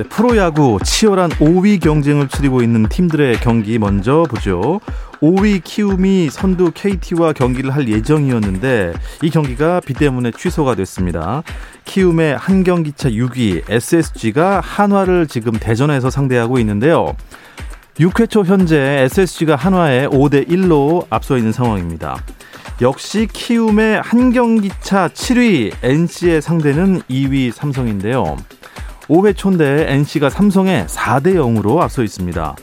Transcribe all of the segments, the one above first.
네, 프로야구 치열한 5위 경쟁을 치르고 있는 팀들의 경기 먼저 보죠. 5위 키움이 선두 KT와 경기를 할 예정이었는데 이 경기가 비 때문에 취소가 됐습니다. 키움의 한 경기차 6위 SSG가 한화를 지금 대전에서 상대하고 있는데요. 6회 초 현재 SSG가 한화에 5대 1로 앞서 있는 상황입니다. 역시 키움의 한 경기차 7위 NC의 상대는 2위 삼성인데요. 5회 초인데 NC가 삼성에 4대 0으로 앞서 있습니다.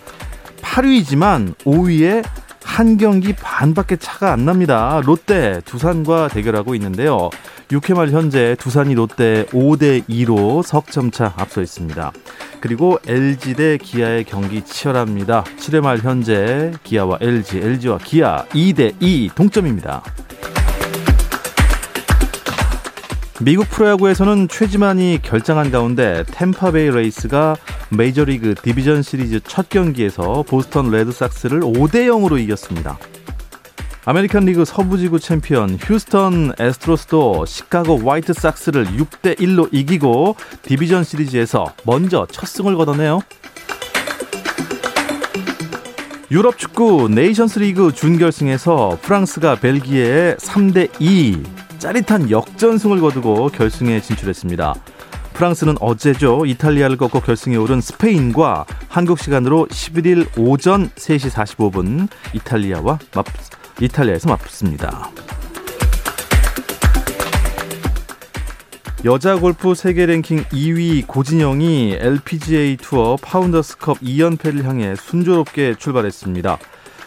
8위지만 5위에 한 경기 반밖에 차가 안 납니다. 롯데 두산과 대결하고 있는데요. 6회 말 현재 두산이 롯데 5대 2로 석점차 앞서 있습니다. 그리고 LG 대 기아의 경기 치열합니다. 7회 말 현재 기아와 LG, LG와 기아 2대 2 동점입니다. 미국 프로야구에서는 최지만이 결장한 가운데 탬파베이 레이스가 메이저리그 디비전 시리즈 첫 경기에서 보스턴 레드삭스를 5대 0으로 이겼습니다. 아메리칸 리그 서부지구 챔피언 휴스턴 애스트로스도 시카고 화이트삭스를 6대 1로 이기고 디비전 시리즈에서 먼저 첫 승을 거뒀네요. 유럽 축구 네이션스 리그 준결승에서 프랑스가 벨기에에 3대 2 짜릿한 역전승을 거두고 결승에 진출했습니다. 프랑스는 어제죠. 이탈리아를 꺾고 결승에 오른 스페인과 한국 시간으로 11일 오전 3시 45분 이탈리아와 맞, 이탈리아에서 맞붙습니다. 여자 골프 세계 랭킹 2위 고진영이 LPGA 투어 파운더스컵 2연패를 향해 순조롭게 출발했습니다.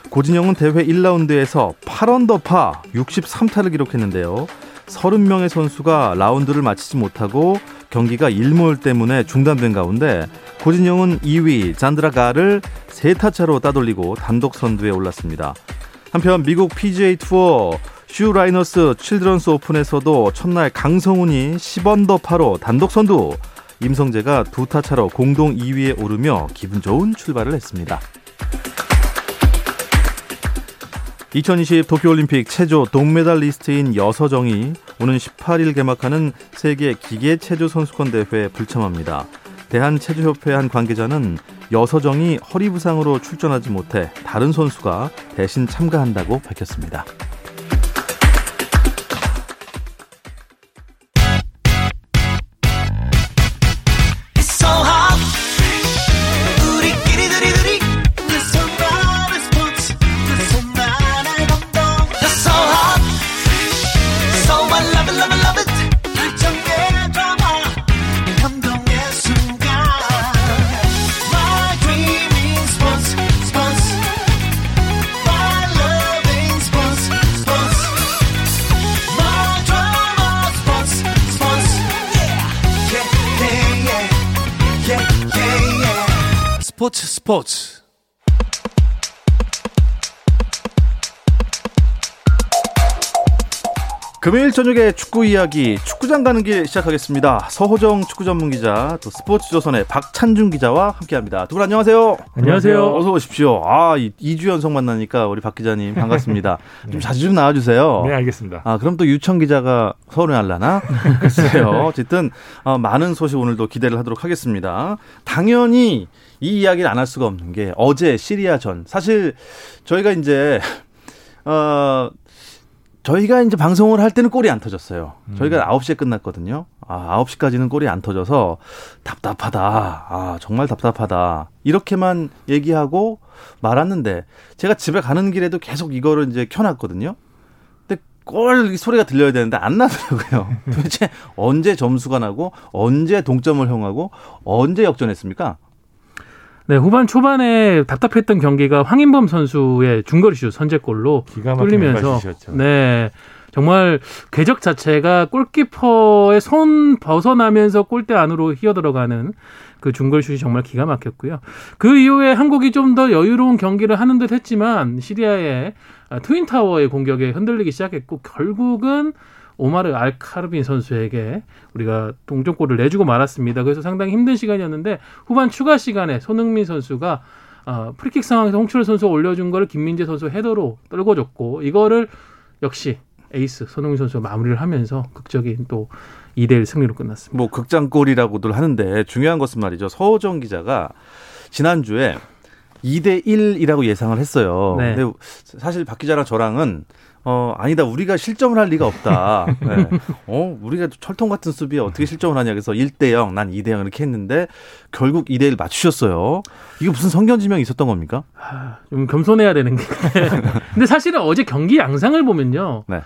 고진영은 대회 1라운드에서 8언더파 63타를 기록했는데요. 30명의 선수가 라운드를 마치지 못하고 경기가 일몰 때문에 중단된 가운데 고진영은 2위 잔드라 갈을 3타 차로 따돌리고 단독 선두에 올랐습니다. 한편 미국 PGA 투어 슈라이너스 칠드런스 오픈에서도 첫날 강성훈이 10언더 파로 단독 선두, 임성재가 두 타 차로 공동 2위에 오르며 기분 좋은 출발을 했습니다. 2020 도쿄올림픽 체조 동메달 리스트인 여서정이 오는 18일 개막하는 세계 기계 체조 선수권 대회에 불참합니다. 대한체조협회 한 관계자는 여서정이 허리 부상으로 출전하지 못해 다른 선수가 대신 참가한다고 밝혔습니다. 스포츠 금요일 저녁에 축구 이야기 축구장 가는 길 시작하겠습니다. 서호정 축구 전문 기자 또 스포츠 조선의 박찬준 기자와 함께합니다. 두 분 안녕하세요. 안녕하세요. 어서 오십시오. 아 2주 연속 만나니까 우리 박 기자님 반갑습니다. 네. 좀 자주 좀 나와주세요. 네 알겠습니다. 아 그럼 또 유청 기자가 서울에 할라나? 글쎄요. 어쨌든 어, 많은 소식 오늘도 기대를 하도록 하겠습니다. 당연히 이 이야기를 안 할 수가 없는 게 어제 시리아 전 사실 저희가 이제 어 저희가 이제 방송을 할 때는 골이 안 터졌어요. 음. 저희가 9시에 끝났거든요. 아, 9시까지는 골이 안 터져서 답답하다. 아, 정말 답답하다. 이렇게만 얘기하고 말았는데 제가 집에 가는 길에도 계속 이거를 이제 켜놨거든요. 근데 골 소리가 들려야 되는데 안 나더라고요. 도대체 언제 점수가 나고 언제 동점을 형하고 언제 역전했습니까? 네, 후반 초반에 답답했던 경기가 황인범 선수의 중거리 슛 선제골로 뚫리면서 네. 정말 궤적 자체가 골키퍼의 손 벗어나면서 골대 안으로 휘어 들어가는 그 중거리 슛이 정말 기가 막혔고요. 그 이후에 한국이 좀 더 여유로운 경기를 하는 듯 했지만 시리아의 트윈타워의 공격에 흔들리기 시작했고 결국은 오마르 알카르빈 선수에게 우리가 동점골을 내주고 말았습니다. 그래서 상당히 힘든 시간이었는데 후반 추가 시간에 손흥민 선수가 어, 프리킥 상황에서 홍철 선수 올려준 거를 김민재 선수 헤더로 떨궈줬고 이거를 역시 에이스 손흥민 선수가 마무리를 하면서 극적인 또 2대1 승리로 끝났습니다. 뭐 극장골이라고들 하는데 중요한 것은 말이죠. 서호정 기자가 지난주에 2대 1이라고 예상을 했어요. 네. 근데 사실 박 기자랑 저랑은 어, 아니다. 우리가 실점을 할 리가 없다. 네. 어, 우리가 철통 같은 수비에 어떻게 실점을 하냐. 그래서 1대 0, 난 2대 0 이렇게 했는데 결국 2대 1 맞추셨어요. 이거 무슨 성견지명이 있었던 겁니까? 아, 좀 겸손해야 되는 게. 근데 사실은 어제 경기 양상을 보면요. 네.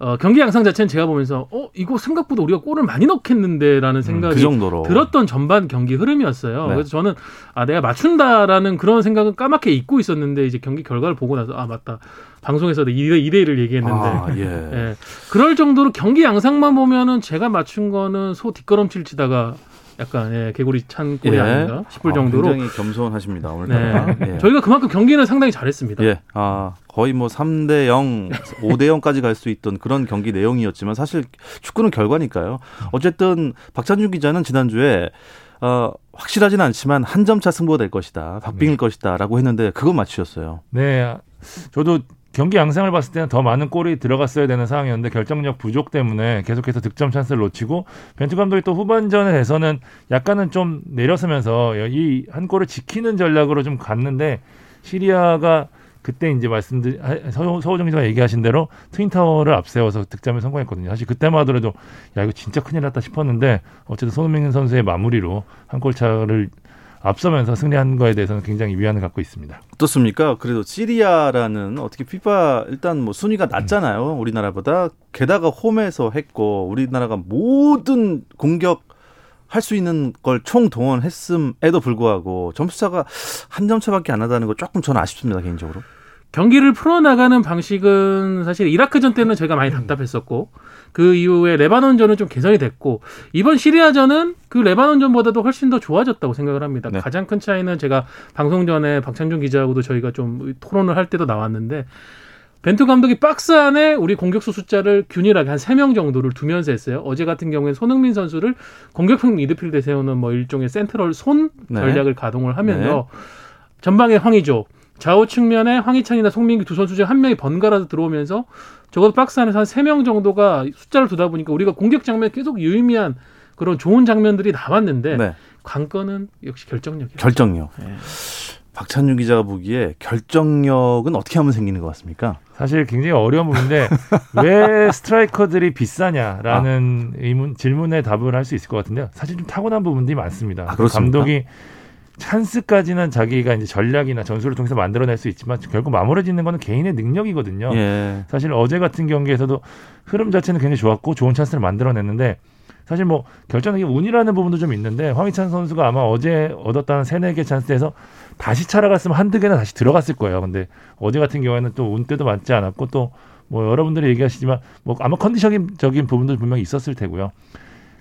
어, 경기 양상 자체는 제가 보면서 어 이거 생각보다 우리가 골을 많이 넣겠는데라는 생각이 음, 그 들었던 전반 경기 흐름이었어요. 네. 그래서 저는 아 내가 맞춘다라는 그런 생각은 까맣게 잊고 있었는데 이제 경기 결과를 보고 나서 아 맞다 방송에서도 2대, 2대 1을 얘기했는데 아, 예. 예. 그럴 정도로 경기 양상만 보면은 제가 맞춘 거는 소 뒷걸음질 치다가 약간 예, 개구리 찬 꼴이 예. 아닌가 싶을 아, 정도로 굉장히 겸손하십니다 오늘따라. 네. 예. 저희가 그만큼 경기는 상당히 잘했습니다. 예, 아 거의 뭐 3대 0, 5대 0까지 갈 수 있던 그런 경기 내용이었지만 사실 축구는 결과니까요. 어쨌든 박찬준 기자는 지난주에 어, 확실하지는 않지만 한 점 차 승부가 될 것이다, 박빙일 네. 것이다라고 했는데 그건 맞추셨어요. 네, 저도 경기 양상을 봤을 때는 더 많은 골이 들어갔어야 되는 상황이었는데 결정력 부족 때문에 계속해서 득점 찬스를 놓치고 벤투 감독이 또 후반전에 대해서는 약간은 좀 내려서면서 이 한 골을 지키는 전략으로 좀 갔는데 시리아가 그때 이제 말씀드 서호정 기자가 얘기하신 대로 트윈타워를 앞세워서 득점에 성공했거든요. 사실 그때만 하더라도 야 이거 진짜 큰일 났다 싶었는데 어쨌든 손흥민 선수의 마무리로 한 골 차를 앞서면서 승리한 거에 대해서는 굉장히 위안을 갖고 있습니다. 어떻습니까? 그래도 시리아라는 어떻게 피파 일단 뭐 순위가 낮잖아요. 우리나라보다 게다가 홈에서 했고 우리나라가 모든 공격 할 수 있는 걸 총 동원했음에도 불구하고 점수차가 한 점 차밖에 안 하다는 거 조금 저는 아쉽습니다 개인적으로. 경기를 풀어나가는 방식은 사실 이라크전 때는 저희가 많이 답답했었고 그 이후에 레바논전은 좀 개선이 됐고 이번 시리아전은 그 레바논전보다도 훨씬 더 좋아졌다고 생각을 합니다. 네. 가장 큰 차이는 제가 방송 전에 박찬준 기자하고도 저희가 좀 토론을 할 때도 나왔는데 벤투 감독이 박스 안에 우리 공격수 숫자를 균일하게 한 세 명 정도를 두면서 했어요. 어제 같은 경우에 손흥민 선수를 공격형 미드필드에 세우는 뭐 일종의 센트럴 손 네. 전략을 가동을 하면서 네. 전방에 황의조, 좌우 측면에 황희찬이나 송민기 두 선수 중 한 명이 번갈아서 들어오면서 적어도 박스 안에서 한 세 명 정도가 숫자를 두다 보니까 우리가 공격 장면에 계속 유의미한 그런 좋은 장면들이 나왔는데 네. 관건은 역시 결정력이에요. 결정력. 네. 박찬윤 기자가 보기에 결정력은 어떻게 하면 생기는 것 같습니까? 사실 굉장히 어려운 부분인데 왜 스트라이커들이 비싸냐라는 아. 의문 질문에 답을 할 수 있을 것 같은데요. 사실 좀 타고난 부분들이 많습니다. 아, 감독이 찬스까지는 자기가 이제 전략이나 전술을 통해서 만들어낼 수 있지만 결국 마무리 짓는 거는 개인의 능력이거든요. 예. 사실 어제 같은 경기에서도 흐름 자체는 굉장히 좋았고 좋은 찬스를 만들어냈는데 사실 뭐 결정적인 운이라는 부분도 좀 있는데 황희찬 선수가 아마 어제 얻었다는 세네 개 찬스에서 다시 차라갔으면 한두 개나 다시 들어갔을 거예요. 근데 어제 같은 경우에는 또 운 때도 맞지 않았고 또 뭐 여러분들이 얘기하시지만 뭐 아마 컨디션적인 부분도 분명히 있었을 테고요.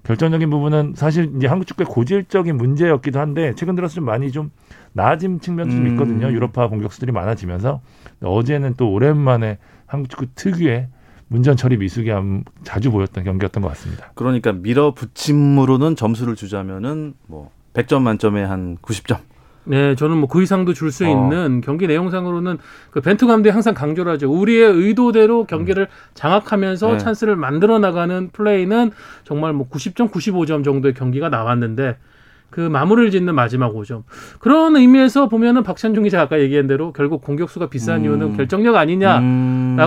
결정적인 부분은 사실 이제 한국 축구의 고질적인 문제였기도 한데 최근 들어서 좀 많이 좀 나아진 측면도 좀 음. 있거든요. 음. 유럽파 공격수들이 많아지면서 어제는 또 오랜만에 한국 축구 특유의 문전 처리 미숙이 자주 보였던 경기였던 것 같습니다. 그러니까 밀어붙임으로는 점수를 주자면은 뭐 100점 만점에 한 90점. 네, 저는 뭐 그 이상도 줄수 어. 있는 경기 내용상으로는 그 벤투 감독이 항상 강조를 하죠. 우리의 의도대로 경기를 음. 장악하면서 네. 찬스를 만들어 나가는 플레이는 정말 뭐 90점, 95점 정도의 경기가 나왔는데 그 마무리를 짓는 마지막 5점. 그런 의미에서 보면은 박찬준 기자 아까 얘기한 대로 결국 공격수가 비싼 음. 이유는 결정력 아니냐라고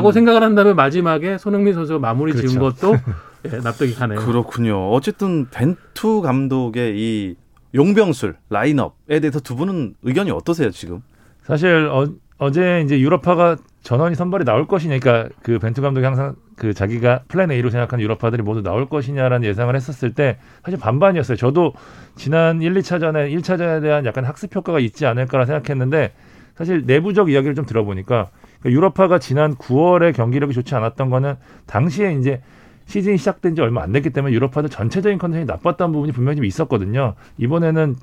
음. 생각을 한다면 마지막에 손흥민 선수가 마무리 그렇죠. 지은 것도 예, 납득이 가네요. 그렇군요. 어쨌든 벤투 감독의 이 용병술 라인업에 대해서 두 분은 의견이 어떠세요 지금? 사실 어, 어제 이제 유럽파가 전원이 선발이 나올 것이니까 그 벤투 감독이 항상 그 자기가 플랜 A로 생각하는 유럽파들이 모두 나올 것이냐라는 예상을 했었을 때 사실 반반이었어요. 저도 지난 1, 2차전에 1차전에 대한 약간 학습 효과가 있지 않을까라 생각했는데 사실 내부적 이야기를 좀 들어보니까 그러니까 유럽파가 지난 9월에 경기력이 좋지 않았던 거는 당시에 이제 시즌이 시작된 지 얼마 안 됐기 때문에 유럽파들 전체적인 컨디션이 나빴다는 부분이 분명히 좀 있었거든요. 이번에는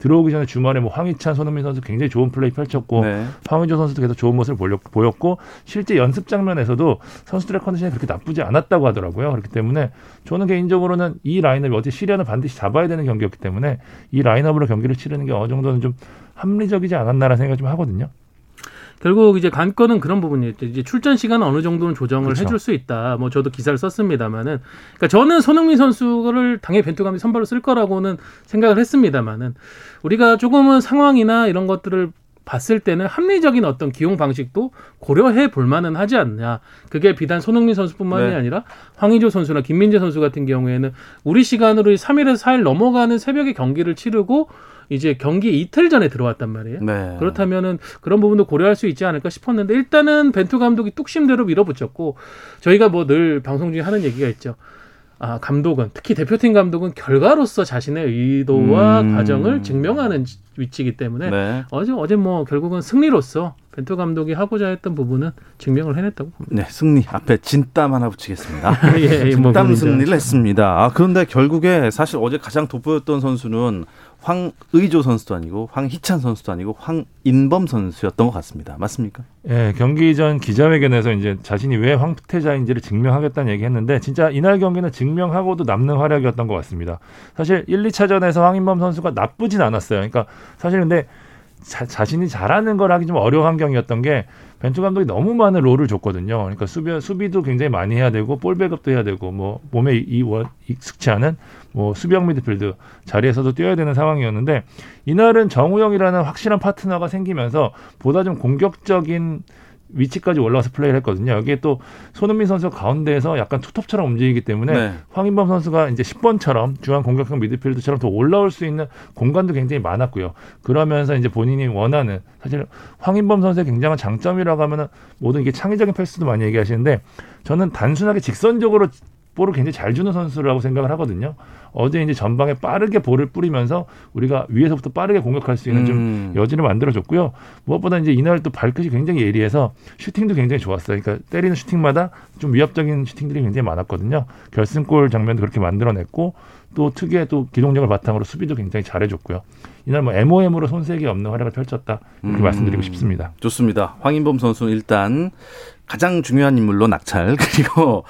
들어오기 전에 주말에 뭐 황희찬, 손흥민 선수 굉장히 좋은 플레이 펼쳤고 네. 황의조 선수도 계속 좋은 모습을 보였고 실제 연습 장면에서도 선수들의 컨디션이 그렇게 나쁘지 않았다고 하더라고요. 그렇기 때문에 저는 개인적으로는 이 라인업이 어제 시리아는 반드시 잡아야 되는 경기였기 때문에 이 라인업으로 경기를 치르는 게 어느 정도는 좀 합리적이지 않았나라는 생각이 좀 하거든요. 결국 이제 관건은 그런 부분이었죠. 이제 출전 시간은 어느 정도는 조정을 그렇죠. 해줄 수 있다. 뭐 저도 기사를 썼습니다만은, 그러니까 저는 손흥민 선수를 당연히 벤투감이 선발로 쓸 거라고는 생각을 했습니다만은 우리가 조금은 상황이나 이런 것들을 봤을 때는 합리적인 어떤 기용 방식도 고려해 볼 만은 하지 않냐. 그게 비단 손흥민 선수뿐만이 네. 아니라 황의조 선수나 김민재 선수 같은 경우에는 우리 시간으로 3일에서 4일 넘어가는 새벽에 경기를 치르고 이제 경기 이틀 전에 들어왔단 말이에요. 네. 그렇다면은 그런 부분도 고려할 수 있지 않을까 싶었는데 일단은 벤투 감독이 뚝심대로 밀어붙였고 저희가 뭐 늘 방송 중에 하는 얘기가 있죠. 아, 감독은 특히 대표팀 감독은 결과로서 자신의 의도와 음. 과정을 증명하는 위치이기 때문에 네. 어제 어제 뭐 결국은 승리로서 벤투 감독이 하고자 했던 부분은 증명을 해냈다고 봅니다. 네, 승리 앞에 진땀 하나 붙이겠습니다. 예, 예, 뭐 진땀 뭐 승리를 했습니다. 아, 그런데 결국에 사실 어제 가장 돋보였던 선수는 황의조 선수도 아니고 황희찬 선수도 아니고 황인범 선수였던 것 같습니다. 맞습니까? 예, 경기 전 기자회견에서 이제 자신이 왜 황태자인지를 증명하겠다는 얘기했는데 진짜 이날 경기는 증명하고도 남는 활약이었던 것 같습니다. 사실 1, 2차전에서 황인범 선수가 나쁘진 않았어요. 그러니까 사실 근데 자, 자신이 잘하는 걸 하기 좀 어려운 환경이었던 게 벤투 감독이 너무 많은 롤을 줬거든요. 그러니까 수비, 수비도 굉장히 많이 해야 되고 볼 백업도 해야 되고 뭐 몸에 이, 익숙치 않은 뭐 수비형 미드필드 자리에서도 뛰어야 되는 상황이었는데 이날은 정우영이라는 확실한 파트너가 생기면서 보다 좀 공격적인 위치까지 올라와서 플레이를 했거든요. 여기에 또 손흥민 선수 가운데에서 약간 투톱처럼 움직이기 때문에 네. 황인범 선수가 이제 10번처럼 중앙 공격형 미드필드처럼 더 올라올 수 있는 공간도 굉장히 많았고요. 그러면서 이제 본인이 원하는 사실 황인범 선수의 굉장한 장점이라고 하면은 모든 이게 창의적인 패스도 많이 얘기하시는데 저는 단순하게 직선적으로 볼을 굉장히 잘 주는 선수라고 생각을 하거든요. 어제 이제 전방에 빠르게 볼을 뿌리면서 우리가 위에서부터 빠르게 공격할 수 있는 좀 음. 여지를 만들어줬고요. 무엇보다 이제 이날 또 발끝이 굉장히 예리해서 슈팅도 굉장히 좋았어요. 그러니까 때리는 슈팅마다 좀 위협적인 슈팅들이 굉장히 많았거든요. 결승골 장면도 그렇게 만들어냈고 또 특유의 또 기동력을 바탕으로 수비도 굉장히 잘해줬고요. 이날 뭐 MOM으로 손색이 없는 활약을 펼쳤다 이렇게 음. 말씀드리고 싶습니다. 좋습니다. 황인범 선수는 일단 가장 중요한 인물로 낙찰 그리고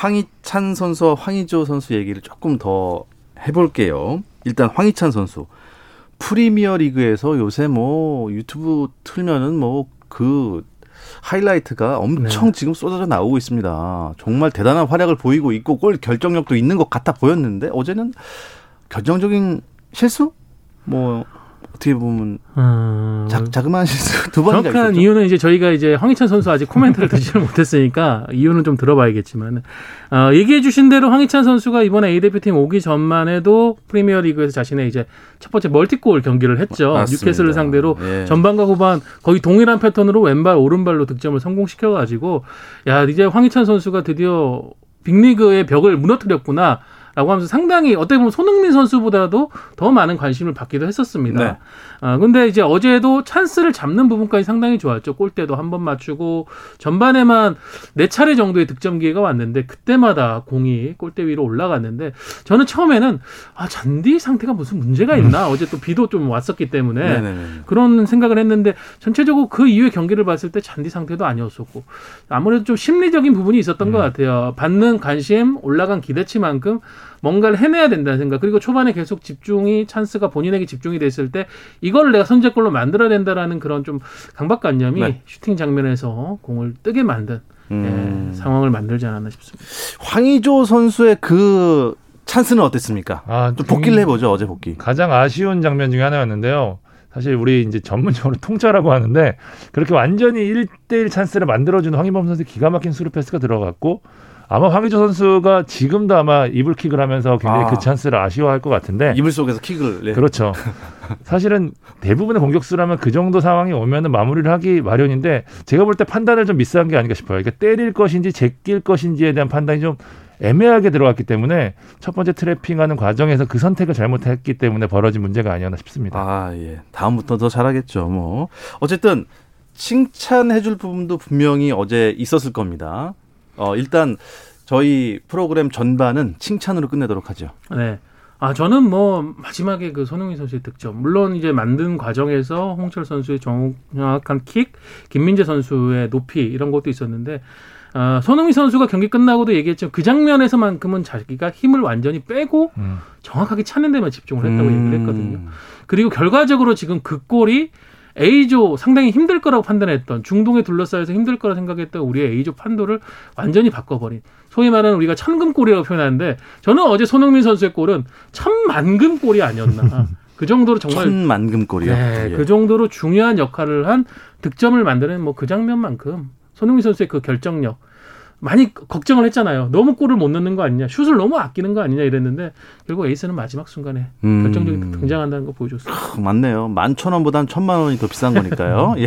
황희찬 선수와 황희조 선수 얘기를 조금 더 해볼게요. 일단 황희찬 선수 프리미어 리그에서 요새 뭐 유튜브 틀면은 뭐 그 하이라이트가 엄청 네. 지금 쏟아져 나오고 있습니다. 정말 대단한 활약을 보이고 있고 골 결정력도 있는 것 같아 보였는데 어제는 결정적인 실수? 뭐 어떻게 보면 음... 자, 자그마한 실수 두 번이나 정확한 있었죠? 이유는 이제 저희가 이제 황희찬 선수 아직 코멘트를 듣지를 못했으니까 이유는 좀 들어봐야겠지만 어, 얘기해 주신 대로 황희찬 선수가 이번에 A 대표팀 오기 전만 해도 프리미어리그에서 자신의 이제 첫 번째 멀티골 경기를 했죠. 맞습니다. 뉴캐슬을 상대로 예. 전반과 후반 거의 동일한 패턴으로 왼발 오른발로 득점을 성공시켜 가지고 야 이제 황희찬 선수가 드디어 빅리그의 벽을 무너뜨렸구나. 라고 하면서 상당히 어떻게 보면 손흥민 선수보다도 더 많은 관심을 받기도 했었습니다. 네. 아, 근데 이제 어제도 찬스를 잡는 부분까지 상당히 좋았죠. 골대도 한 번 맞추고 전반에만 네 차례 정도의 득점 기회가 왔는데 그때마다 공이 골대 위로 올라갔는데 저는 처음에는 아, 잔디 상태가 무슨 문제가 있나? 음. 어제 또 비도 좀 왔었기 때문에 네네네. 그런 생각을 했는데 전체적으로 그 이후에 경기를 봤을 때 잔디 상태도 아니었었고 아무래도 좀 심리적인 부분이 있었던 음. 것 같아요. 받는 관심, 올라간 기대치만큼 뭔가를 해내야 된다는 생각. 그리고 초반에 계속 집중이 찬스가 본인에게 집중이 됐을 때 이걸 내가 선제골로 만들어야 된다라는 그런 좀 강박관념이 네. 슈팅 장면에서 공을 뜨게 만든 음. 예, 상황을 만들지 않았나 싶습니다. 황의조 선수의 그 찬스는 어땠습니까? 아, 좀 복귀를 해보죠 어제 복귀. 가장 아쉬운 장면 중에 하나였는데요. 사실 우리 이제 전문적으로 통짜라고 하는데 그렇게 완전히 1대1 찬스를 만들어주는 황희범 선수 기가 막힌 수루 패스가 들어갔고 아마 황의조 선수가 지금도 아마 이불 킥을 하면서 굉장히 아. 그 찬스를 아쉬워할 것 같은데 이불 속에서 킥을 네. 그렇죠. 사실은 대부분의 공격수라면 그 정도 상황이 오면은 마무리를 하기 마련인데 제가 볼 때 판단을 좀 미스한 게 아닌가 싶어요. 그러니까 때릴 것인지 제낄 것인지에 대한 판단이 좀 애매하게 들어갔기 때문에 첫 번째 트래핑하는 과정에서 그 선택을 잘못했기 때문에 벌어진 문제가 아니었나 싶습니다. 아 예. 다음부터 더 잘하겠죠. 뭐 어쨌든 칭찬해줄 부분도 분명히 어제 있었을 겁니다. 어, 일단 저희 프로그램 전반은 칭찬으로 끝내도록 하죠. 네. 아, 저는 뭐, 마지막에 그 손흥민 선수의 득점. 물론 이제 만든 과정에서 홍철 선수의 정확한 킥, 김민재 선수의 높이, 이런 것도 있었는데, 어, 손흥민 선수가 경기 끝나고도 얘기했죠. 그 장면에서만큼은 자기가 힘을 완전히 빼고 음. 정확하게 찾는 데만 집중을 했다고 음. 얘기를 했거든요. 그리고 결과적으로 지금 그 골이 A조 상당히 힘들 거라고 판단했던 중동에 둘러싸여서 힘들 거라 생각했던 우리의 A조 판도를 완전히 바꿔버린 소위 말하는 우리가 천금골이라고 표현하는데 저는 어제 손흥민 선수의 골은 천만금골이 아니었나. 그 정도로 정말 천만금골이요. 네, 예. 그 정도로 중요한 역할을 한 득점을 만드는 뭐 그 장면만큼 손흥민 선수의 그 결정력 많이 걱정을 했잖아요. 너무 골을 못 넣는 거 아니냐, 슛을 너무 아끼는 거 아니냐 이랬는데 결국 에이스는 마지막 순간에 음. 결정적인 등장한다는 거 보여줬어요. 크, 맞네요. 만 천 원보단 천만 원이 더 비싼 거니까요. 예.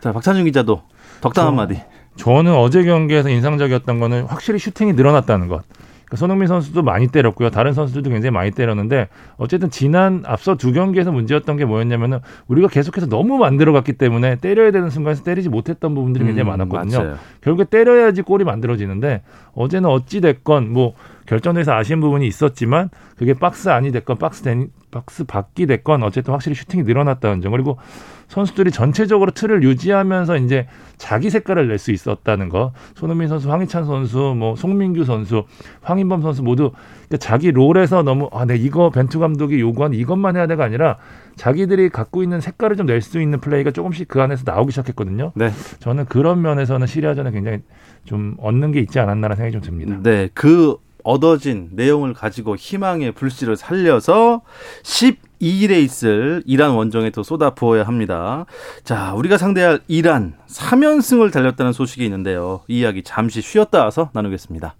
자 박찬준 기자도 덕담 한마디. 저는 어제 경기에서 인상적이었던 거는 확실히 슈팅이 늘어났다는 것. 그러니까 손흥민 선수도 많이 때렸고요. 다른 선수들도 굉장히 많이 때렸는데 어쨌든 지난 앞서 두 경기에서 문제였던 게 뭐였냐면은 우리가 계속해서 너무 만들어갔기 때문에 때려야 되는 순간에서 때리지 못했던 부분들이 굉장히 음, 많았거든요. 맞아요. 결국에 때려야지 골이 만들어지는데 어제는 어찌 됐건 뭐 결정력에서 아쉬운 부분이 있었지만 그게 박스 안이 됐건 박스 된, 박스 밖이 됐건 어쨌든 확실히 슈팅이 늘어났다는 점 그리고 선수들이 전체적으로 틀을 유지하면서 이제 자기 색깔을 낼 수 있었다는 거 손흥민 선수, 황희찬 선수, 뭐 송민규 선수, 황인범 선수 모두 그러니까 자기 role에서 너무 아, 내 네, 이거 벤투 감독이 요구한 이것만 해야 돼가 아니라 자기들이 갖고 있는 색깔을 좀 낼 수 있는 플레이가 조금씩 그 안에서 나오기 시작했거든요. 네. 저는 그런 면에서는 시리아전에 굉장히 좀 얻는 게 있지 않았나라는 생각이 좀 듭니다. 네, 그 얻어진 내용을 가지고 희망의 불씨를 살려서 12일에 있을 이란 원정에 더 쏟아 부어야 합니다. 자, 우리가 상대할 이란 3연승을 달렸다는 소식이 있는데요. 이 이야기 잠시 쉬었다 와서 나누겠습니다.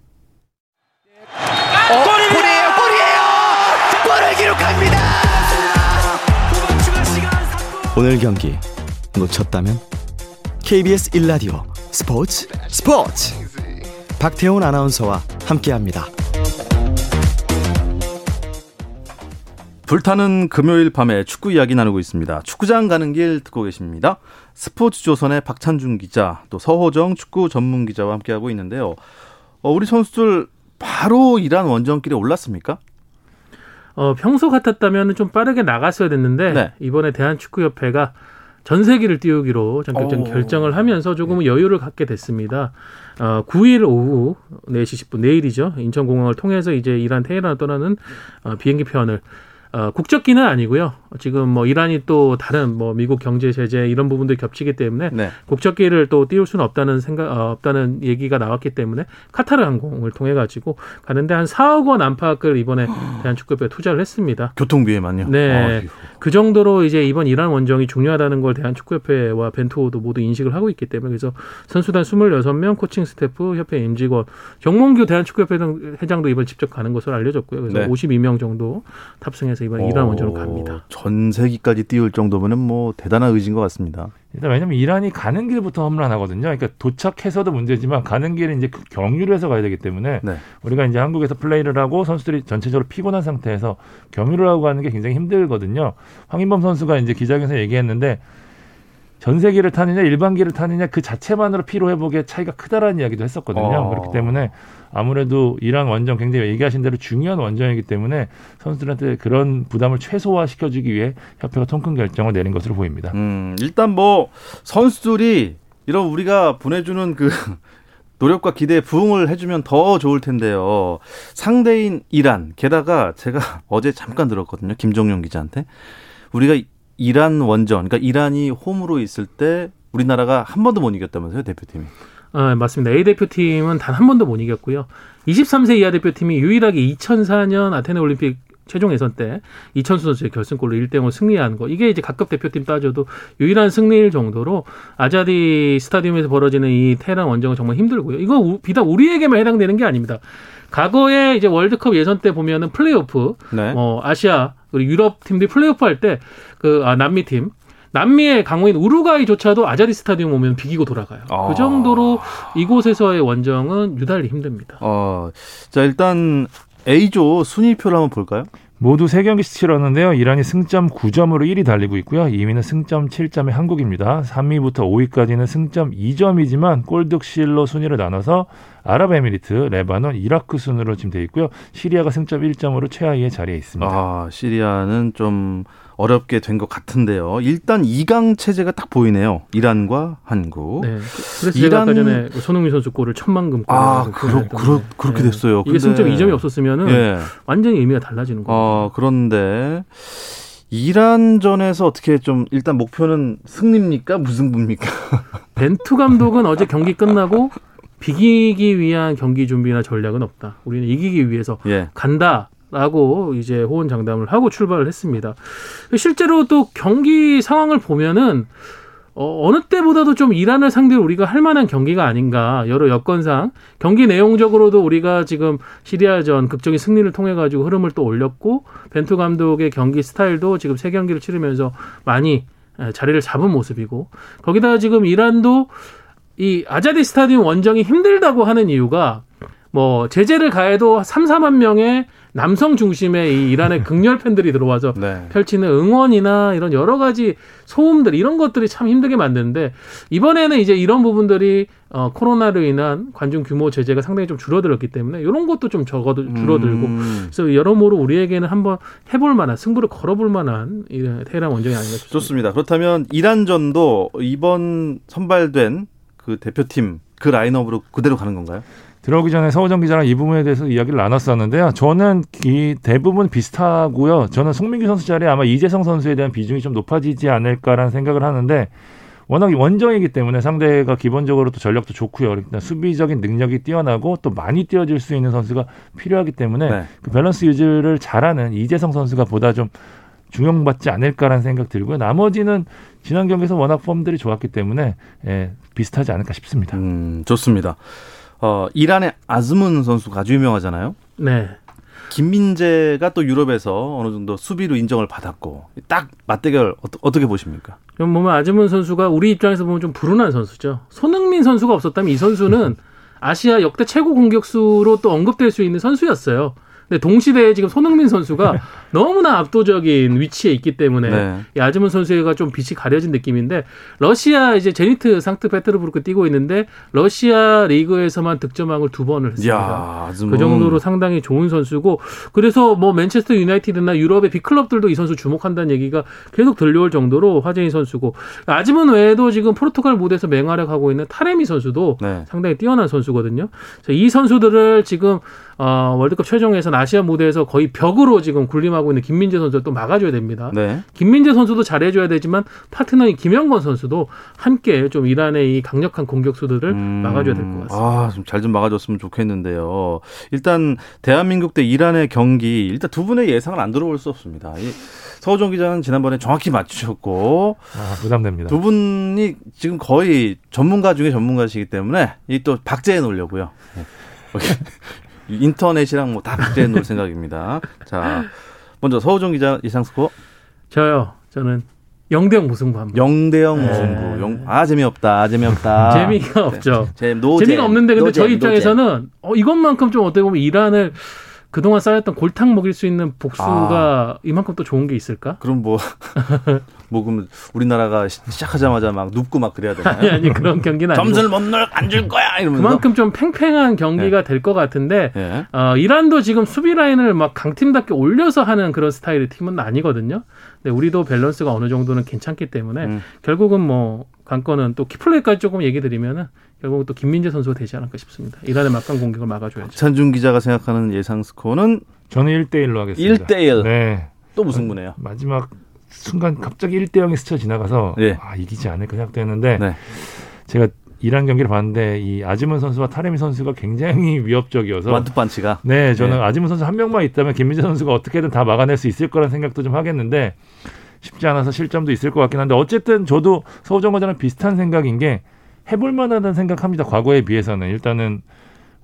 어, 골이에요, 골이에요! 골을 기록합니다! 오늘 경기 놓쳤다면 KBS 1라디오 스포츠 스포츠 박태훈 아나운서와 함께합니다. 불타는 금요일 밤에 축구 이야기 나누고 있습니다. 축구장 가는 길 듣고 계십니다. 스포츠 조선의 박찬준 기자, 또 서호정 축구 전문 기자와 함께하고 있는데요. 어, 우리 선수들 바로 이란 원정길에 올랐습니까? 어, 평소 같았다면 좀 빠르게 나갔어야 됐는데 네. 이번에 대한축구협회가 전세기를 띄우기로 전격적인 결정을 하면서 조금은 여유를 갖게 됐습니다. 어, 9일 오후 4시 10분 내일이죠. 인천공항을 통해서 이제 이란 테헤란을 떠나는 어, 비행기 편을 어, 국적기는 아니고요. 지금 뭐 이란이 또 다른 뭐 미국 경제 제재 이런 부분들이 겹치기 때문에 네. 국적기를 또 띄울 수는 없다는 생각 어, 없다는 얘기가 나왔기 때문에 카타르 항공을 통해 가지고 가는데 한 4억 원 안팎을 이번에 대한축구협회에 투자를 했습니다. 교통비에만요. 네. 어휴. 그 정도로 이제 이번 이란 원정이 중요하다는 걸 대한축구협회와 벤투호도 모두 인식을 하고 있기 때문에 그래서 선수단 26명, 코칭 스태프, 협회 임직원, 정몽규 대한축구협회 회장도 이번 직접 가는 것으로 알려졌고요. 그래서 네. 52명 정도 탑승해서 이번 이란 원정으로 갑니다. 전세기까지 띄울 정도면은 뭐 대단한 의지인 것 같습니다. 일단 왜냐면 이란이 가는 길부터 험난하거든요. 그러니까 도착해서도 문제지만 가는 길에 이제 경유를 해서 가야 되기 때문에 네. 우리가 이제 한국에서 플레이를 하고 선수들이 전체적으로 피곤한 상태에서 경유를 하고 가는 게 굉장히 힘들거든요. 황인범 선수가 이제 기자회견에서 얘기했는데 전세기를 타느냐 일반기를 타느냐 그 자체만으로 피로 회복의 차이가 크다라는 이야기도 했었거든요. 어. 그렇기 때문에 아무래도 이란 원정 굉장히 얘기하신 대로 중요한 원정이기 때문에 선수들한테 그런 부담을 최소화 시켜주기 위해 협회가 통큰 결정을 내린 것으로 보입니다. 음, 일단 뭐 선수들이 이런 우리가 보내주는 그 노력과 기대에 부응을 해주면 더 좋을 텐데요. 상대인 이란, 게다가 제가 어제 잠깐 들었거든요. 김종용 기자한테. 우리가 이란 원정, 그러니까 이란이 홈으로 있을 때 우리나라가 한 번도 못 이겼다면서요, 대표팀이. 아, 맞습니다. A 대표팀은 단 한 번도 못 이겼고요. 23세 이하 대표팀이 유일하게 2004년 아테네 올림픽 최종 예선 때 이천수 선수의 결승골로 1대 0을 승리한 거. 이게 이제 각급 대표팀 따져도 유일한 승리일 정도로 아자디 스타디움에서 벌어지는 이 테헤란 원정은 정말 힘들고요. 이거 비단 우리에게만 해당되는 게 아닙니다. 과거에 이제 월드컵 예선 때 보면은 플레이오프, 네. 어, 아시아 그리고 유럽 팀들이 플레이오프 할 때 그 아, 남미 팀 남미의 강호인 우루과이조차도 아자리 스타디움 오면 비기고 돌아가요. 아. 그 정도로 이곳에서의 원정은 유달리 힘듭니다. 어, 자 일단 A조 순위표를 한번 볼까요? 모두 3경기씩 치렀는데요. 이란이 승점 9점으로 1위 달리고 있고요. 2위는 승점 7점의 한국입니다. 3위부터 5위까지는 승점 2점이지만 골득실로 순위를 나눠서 아랍에미리트, 레바논, 이라크 순으로 지금 돼 있고요. 시리아가 승점 1점으로 최하위의 자리에 있습니다. 아, 시리아는 좀 어렵게 된 것 같은데요. 일단 2강 체제가 딱 보이네요. 이란과 한국. 네. 그래서 이란... 제가 아까 전에 손흥민 선수 골을 천만금 골 아, 그러, 그러, 그렇게 네. 됐어요. 이게 승점 2점이 없었으면 은 네. 완전히 의미가 달라지는 거예요. 어, 그런데 이란전에서 어떻게 좀 일단 목표는 승리입니까? 무승부입니까? 벤투 감독은 어제 경기 끝나고 비기기 위한 경기 준비나 전략은 없다. 우리는 이기기 위해서 예. 간다. 라고 이제 호언장담을 하고 출발을 했습니다. 실제로 또 경기 상황을 보면은 어, 어느 때보다도 좀 이란을 상대로 우리가 할 만한 경기가 아닌가. 여러 여건상. 경기 내용적으로도 우리가 지금 시리아전 극적인 승리를 통해 가지고 흐름을 또 올렸고 벤투 감독의 경기 스타일도 지금 세 경기를 치르면서 많이 자리를 잡은 모습이고 거기다가 지금 이란도 이 아자디 스타디움 원정이 힘들다고 하는 이유가 뭐 제재를 가해도 3, 4만 명의 남성 중심의 이 이란의 극렬 팬들이 들어와서 네. 펼치는 응원이나 이런 여러 가지 소음들 이런 것들이 참 힘들게 만드는데 이번에는 이제 이런 부분들이 어, 코로나로 인한 관중 규모 제재가 상당히 좀 줄어들었기 때문에 이런 것도 좀 적어도 줄어들고 음. 그래서 여러모로 우리에게는 한번 해볼 만한 승부를 걸어볼 만한 테헤란 원정이 아닌가 싶습니다. 좋습니다. 그렇다면 이란전도 이번 선발된 그 대표팀 그 라인업으로 그대로 가는 건가요? 들어오기 전에 서우정 기자랑 이 부분에 대해서 이야기를 나눴었는데요. 저는 이 대부분 비슷하고요. 저는 송민규 선수 자리에 아마 이재성 선수에 대한 비중이 좀 높아지지 않을까라는 생각을 하는데 워낙 원정이기 때문에 상대가 기본적으로 또 전력도 좋고요. 일단 수비적인 능력이 뛰어나고 또 많이 뛰어줄 수 있는 선수가 필요하기 때문에 네. 그 밸런스 유지를 잘하는 이재성 선수가 보다 좀 중용받지 않을까라는 생각 들고요. 나머지는 지난 경기에서 워낙 폼들이 좋았기 때문에 예, 비슷하지 않을까 싶습니다. 음, 좋습니다. 어, 이란의 아즈문 선수가 아주 유명하잖아요. 네. 김민재가 또 유럽에서 어느 정도 수비로 인정을 받았고 딱 맞대결 어, 떻게 보십니까? 그럼 보면 아즈문 선수가 우리 입장에서 보면 좀 불운한 선수죠. 손흥민 선수가 없었다면 이 선수는 아시아 역대 최고 공격수로 또 언급될 수 있는 선수였어요. 근데 동시대에 지금 손흥민 선수가 너무나 압도적인 위치에 있기 때문에 네. 이 아즈문 선수가 좀 빛이 가려진 느낌인데 러시아 이제 제니트 상트 페테르부르크 뛰고 있는데 러시아 리그에서만 득점왕을 두 번을 했습니다. 야, 그 정도로 상당히 좋은 선수고 그래서 뭐 맨체스터 유나이티드나 유럽의 빅클럽들도 이 선수 주목한다는 얘기가 계속 들려올 정도로 화제인 선수고 아즈문 외에도 지금 포르투갈 무대에서 맹활약하고 있는 타레미 선수도 네. 상당히 뛰어난 선수거든요. 이 선수들을 지금 어, 월드컵 최종에서 아시아 무대에서 거의 벽으로 지금 군림하고 있는 김민재 선수를 또 막아줘야 됩니다. 네. 김민재 선수도 잘해줘야 되지만 파트너인 김영건 선수도 함께 좀 이란의 이 강력한 공격수들을 음, 막아줘야 될 것 같습니다. 아, 좀 잘 좀 막아줬으면 좋겠는데요. 일단 대한민국 대 이란의 경기 일단 두 분의 예상을 안 들어볼 수 없습니다. 서우정 기자는 지난번에 정확히 맞추셨고 아, 부담됩니다. 두 분이 지금 거의 전문가 중에 전문가시기 때문에 이 또 박제해 놓으려고요. 네. 인터넷이랑 뭐 다 박제해 놓을 생각입니다. 자, 먼저 서우정 기자 이상 스코어. 저요. 저는 영대영 무승부 합니다. 영대영 네. 무승부. 영, 아 재미없다. 아, 재미없다. 재미가 없죠. 재, 재미가 없는데 근데 저희 입장에서는 어, 이것만큼 좀 어떻게 보면 이란을 그동안 쌓였던 골탕 먹일 수 있는 복수가 아. 이만큼 또 좋은 게 있을까? 그럼 뭐, 뭐, 그럼 우리나라가 시작하자마자 막 눕고 막 그래야 되나요? 아니, 아니, 그런 경기는 아니고. 점수를 못 넣을, 안줄 거야! 이러면서. 그만큼 좀 팽팽한 경기가 네. 될것 같은데, 네. 어, 이란도 지금 수비 라인을 막 강팀답게 올려서 하는 그런 스타일의 팀은 아니거든요. 근데 우리도 밸런스가 어느 정도는 괜찮기 때문에, 음. 결국은 뭐, 관건은 또 키플레이까지 조금 얘기 드리면은 결국 또 김민재 선수가 되지 않을까 싶습니다. 이란의 막강 공격을 막아줘야죠. 찬중 기자가 생각하는 예상 스코어는 저는 1대 1로 하겠습니다. 1대 1. 네. 또 무슨 분이에요? 마지막 순간 갑자기 1대 0이 스쳐 지나가서 네. 아, 이기지 않을까 생각되는데 네. 제가 이란 경기를 봤는데 이 아즈문 선수와 타레미 선수가 굉장히 위협적이어서 완투판치가 네 저는 네. 아즈문 선수 한 명만 있다면 김민재 선수가 어떻게든 다 막아낼 수 있을 거라는 생각도 좀 하겠는데 쉽지 않아서 실점도 있을 것 같긴 한데 어쨌든 저도 서우정 과자랑 비슷한 생각인 게 해볼 만하다는 생각합니다. 과거에 비해서는 일단은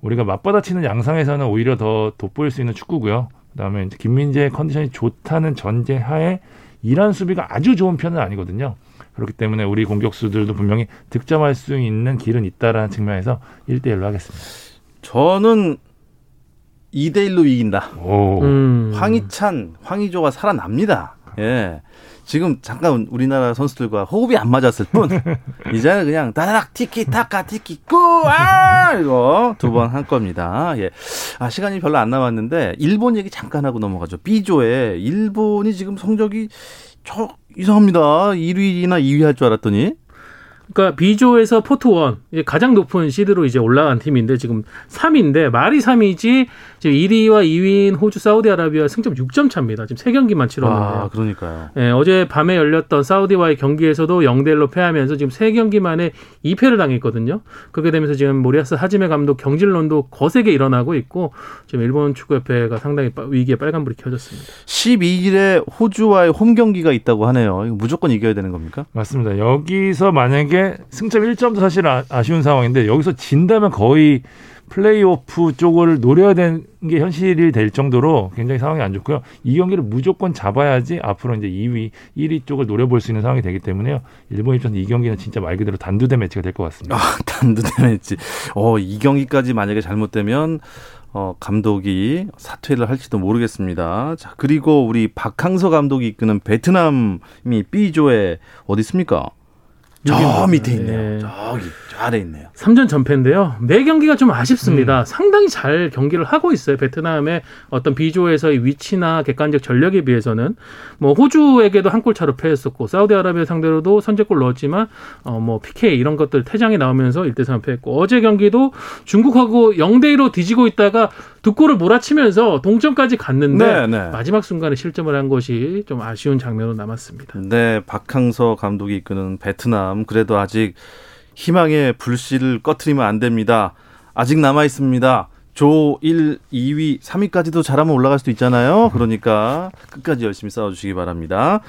우리가 맞받아치는 양상에서는 오히려 더 돋보일 수 있는 축구고요. 그다음에 이제 김민재의 컨디션이 좋다는 전제하에 이란 수비가 아주 좋은 편은 아니거든요. 그렇기 때문에 우리 공격수들도 분명히 득점할 수 있는 길은 있다라는 측면에서 1대1로 하겠습니다. 저는 2대 1로 이긴다. 음. 황희찬, 황희조가 살아납니다. 예. 지금 잠깐 우리나라 선수들과 호흡이 안 맞았을 뿐 이제는 그냥 다닥 티키 타카 티키 꾸 아 이거 두 번 한 겁니다. 예. 아 시간이 별로 안 남았는데 일본 얘기 잠깐 하고 넘어가죠. B조에 일본이 지금 성적이 저 이상합니다. 1위나 2위 할 줄 알았더니 그러니까 B조에서 포트 one 가장 높은 시드로 이제 올라간 팀인데 지금 3위인데 말이 3위지 지금 1위와 2위인 호주, 사우디아라비아 승점 6점 차입니다. 지금 세 경기만 치렀는데요. 아, 그러니까요. 예, 어제 밤에 열렸던 사우디와의 경기에서도 0대 1로 패하면서 지금 세 경기 만에 2패를 당했거든요. 그렇게 되면서 지금 모리아스 하지메 감독 경질론도 거세게 일어나고 있고 지금 일본 축구협회가 상당히 위기에 빨간불이 켜졌습니다. 12일에 호주와의 홈 경기가 있다고 하네요. 무조건 이겨야 되는 겁니까? 맞습니다. 여기서 만약에 승점 1점도 사실 아, 아쉬운 상황인데 여기서 진다면 거의 플레이오프 쪽을 노려야 되는 게 현실이 될 정도로 굉장히 상황이 안 좋고요. 이 경기를 무조건 잡아야지 앞으로 이제 2위, 1위 쪽을 노려볼 수 있는 상황이 되기 때문에요. 일본 입장에서 이 경기는 진짜 말 그대로 단두대 매치가 될 것 같습니다. 아, 단두대 매치. 어, 이 경기까지 만약에 잘못되면 어, 감독이 사퇴를 할지도 모르겠습니다. 자, 그리고 우리 박항서 감독이 이끄는 베트남이 B조에 어디 있습니까? 저 밑에 있네요. 네. 저기 저 아래 있네요. 3전 전패인데요. 매 경기가 좀 아쉽습니다. 음. 상당히 잘 경기를 하고 있어요. 베트남의 어떤 비조에서의 위치나 객관적 전력에 비해서는 뭐 호주에게도 한 골 차로 패했었고 사우디아라비아 상대로도 선제골 넣었지만 어뭐 PK 이런 것들 퇴장이 나오면서 1대 3 패했고 어제 경기도 중국하고 0대 1로 뒤지고 있다가 두 골을 몰아치면서 동점까지 갔는데 네, 네. 마지막 순간에 실점을 한 것이 좀 아쉬운 장면으로 남았습니다. 네, 박항서 감독이 이끄는 베트남 그래도 아직 희망의 불씨를 꺼트리면 안 됩니다. 아직 남아 있습니다. 조 1, 2위, 3위까지도 잘하면 올라갈 수도 있잖아요. 그러니까 끝까지 열심히 싸워주시기 바랍니다.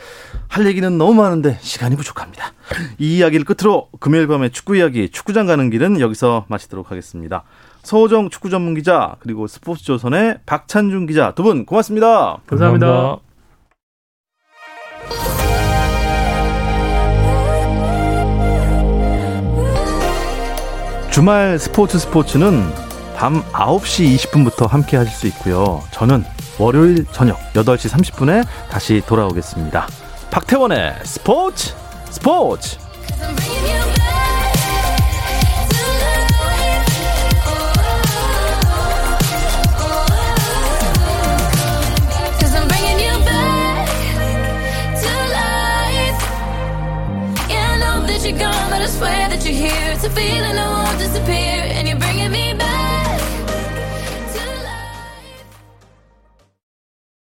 할 얘기는 너무 많은데 시간이 부족합니다. 이 이야기를 끝으로 금요일 밤에 축구 이야기, 축구장 가는 길은 여기서 마치도록 하겠습니다. 서호정 축구 전문 기자 그리고 스포츠조선의 박찬준 기자 두 분 고맙습니다. 감사합니다. 감사합니다. 주말 스포츠 스포츠는 밤 9시 20분부터 함께 하실 수 있고요. 저는 월요일 저녁 8시 30분에 다시 돌아오겠습니다. 박태원의 스포츠 스포츠! you're here, it's a feeling that won't disappear.